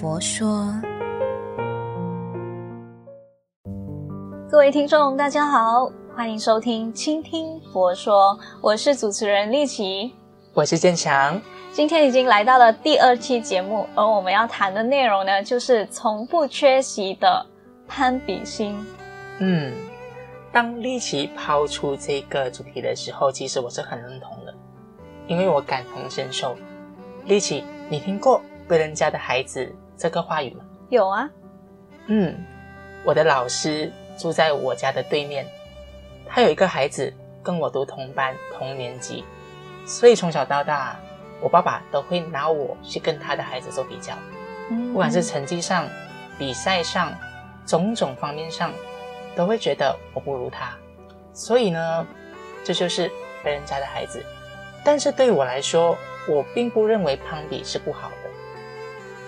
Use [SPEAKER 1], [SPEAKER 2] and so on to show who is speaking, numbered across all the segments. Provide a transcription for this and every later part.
[SPEAKER 1] 佛说。
[SPEAKER 2] 各位听众，大家好，欢迎收听倾听佛说，我是主持人丽琪，
[SPEAKER 3] 我是建强。
[SPEAKER 2] 今天已经来到了第二期节目，而我们要谈的内容呢，就是从不缺席的攀比心。
[SPEAKER 3] 嗯，当丽琪抛出这个主题的时候，其实我是很认同的，因为我感同身受。丽琪，你听过“别人家的孩子”这个话语吗？
[SPEAKER 2] 有啊。
[SPEAKER 3] 嗯，我的老师住在我家的对面，他有一个孩子跟我读同班同年级，所以从小到大，我爸爸都会拿我去跟他的孩子做比较，不管是成绩上、比赛上、种种方面上，都会觉得我不如他。所以呢，这就是别人家的孩子。但是对我来说，我并不认为攀比是不好的，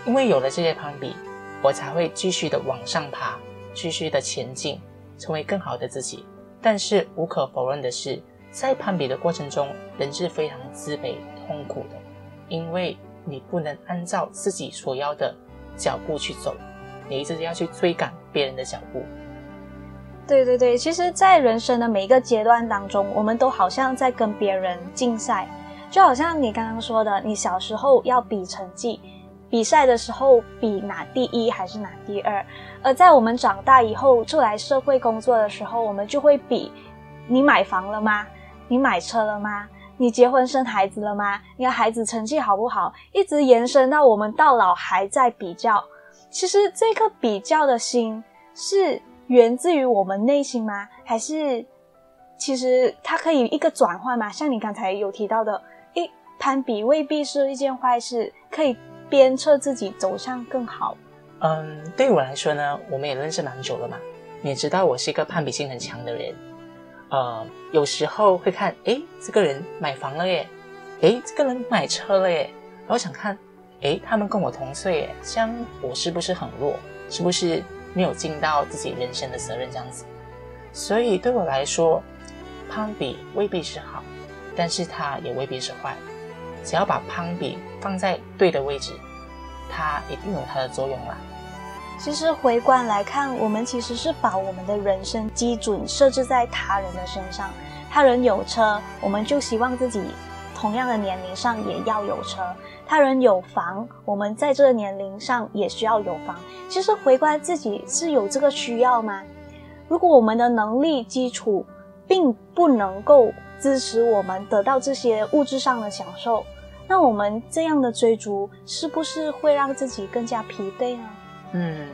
[SPEAKER 3] 因为有了这些攀比，我才会继续的往上爬，继续的前进，成为更好的自己。但是无可否认的是，在攀比的过程中，人是非常自卑、痛苦的，因为你不能按照自己所要的脚步去走，你一直要去追赶别人的脚步。
[SPEAKER 2] 对对对，其实，在人生的每一个阶段当中，我们都好像在跟别人竞赛。就好像你刚刚说的，你小时候要比成绩，比赛的时候比拿第一还是拿第二，而在我们长大以后出来社会工作的时候，我们就会比你买房了吗？你买车了吗？你结婚生孩子了吗？你的孩子成绩好不好？一直延伸到我们到老还在比较。其实这颗比较的心是源自于我们内心吗？还是其实它可以一个转换吗？像你刚才有提到的。一攀比未必是一件坏事，可以鞭策自己走向更好。
[SPEAKER 3] 嗯，对我来说呢，我们也认识蛮久了嘛，你也知道我是一个攀比心很强的人。呃，有时候会看，诶，这个人买房了耶，诶，这个人买车了耶，然后想看，诶，他们跟我同岁耶，这样我是不是很弱？是不是没有尽到自己人生的责任这样子？所以对我来说，攀比未必是好，但是它也未必是坏。只要把攀比放在对的位置，它一定有它的作用啦。
[SPEAKER 2] 其实回观来看，我们其实是把我们的人生基准设置在他人的身上。他人有车，我们就希望自己同样的年龄上也要有车；他人有房，我们在这个年龄上也需要有房。其实回观自己是有这个需要吗？如果我们的能力基础并不能够支持我们得到这些物质上的享受，那我们这样的追逐是不是会让自己更加疲惫呢？
[SPEAKER 3] 嗯，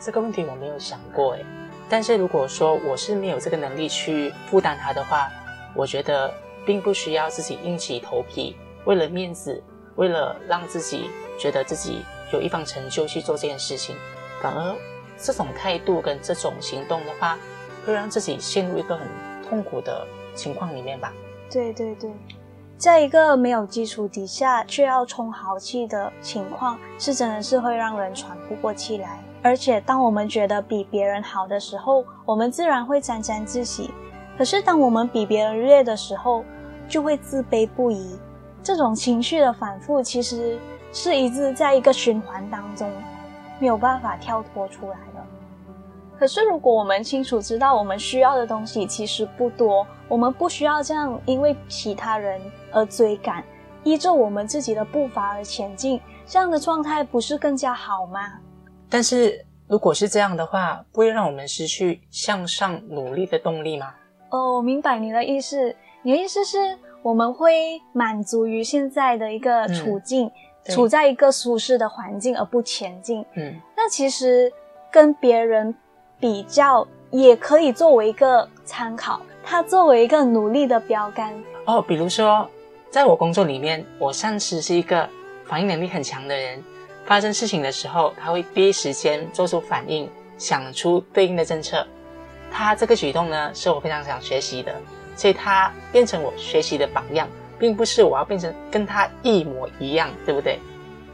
[SPEAKER 3] 这个问题我没有想过诶。但是如果说我是没有这个能力去负担它的话，我觉得并不需要自己硬起头皮，为了面子，为了让自己觉得自己有一方成就去做这件事情，反而这种态度跟这种行动的话，会让自己陷入一个很痛苦的情况里面吧。
[SPEAKER 2] 对对对，在一个没有基础底下却要冲豪气的情况，是真的是会让人喘不过气来。而且，当我们觉得比别人好的时候，我们自然会沾沾自喜；可是，当我们比别人劣的时候，就会自卑不已。这种情绪的反复，其实是一直在一个循环当中，没有办法跳脱出来的。可是，如果我们清楚知道我们需要的东西其实不多，我们不需要这样因为其他人而追赶，依着我们自己的步伐而前进，这样的状态不是更加好吗？
[SPEAKER 3] 但是，如果是这样的话，不会让我们失去向上努力的动力吗？
[SPEAKER 2] 哦，我明白你的意思。你的意思是我们会满足于现在的一个处境，嗯、处在一个舒适的环境而不前进。嗯，那其实跟别人。比较也可以作为一个参考，它作为一个努力的标杆
[SPEAKER 3] 哦。比如说，在我工作里面，我上司是一个反应能力很强的人，发生事情的时候，他会第一时间做出反应，想出对应的政策。他这个举动呢，是我非常想学习的，所以他变成我学习的榜样，并不是我要变成跟他一模一样，对不对？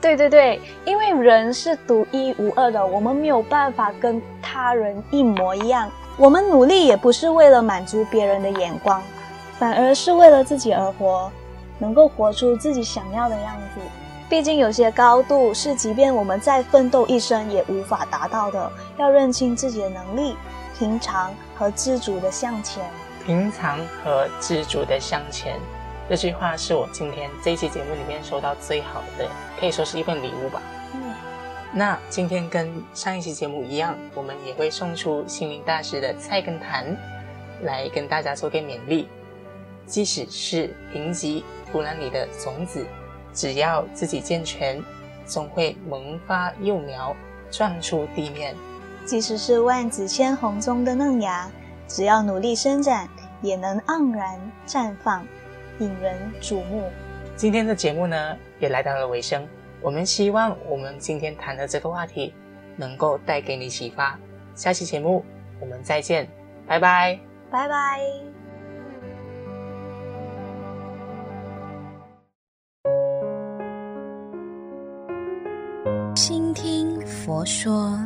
[SPEAKER 2] 对对对，因为人是独一无二的，我们没有办法跟他人一模一样。我们努力也不是为了满足别人的眼光，反而是为了自己而活，能够活出自己想要的样子。毕竟有些高度是即便我们再奋斗一生也无法达到的。要认清自己的能力，平常和知足的向前。
[SPEAKER 3] 平常和知足的向前，这句话是我今天这一期节目里面收到最好的，可以说是一份礼物吧。那今天跟上一期节目一样，我们也会送出心灵大师的菜根谭，来跟大家做个勉励。即使是贫瘠土壤里的种子，只要自己健全，总会萌发幼苗，撞出地面。
[SPEAKER 2] 即使是万紫千红中的嫩芽，只要努力伸展，也能盎然绽放，引人瞩目。
[SPEAKER 3] 今天的节目呢，也来到了尾声。我们希望我们今天谈的这个话题，能够带给你启发。下期节目我们再见，拜拜，
[SPEAKER 2] 拜拜。
[SPEAKER 1] 倾听佛说。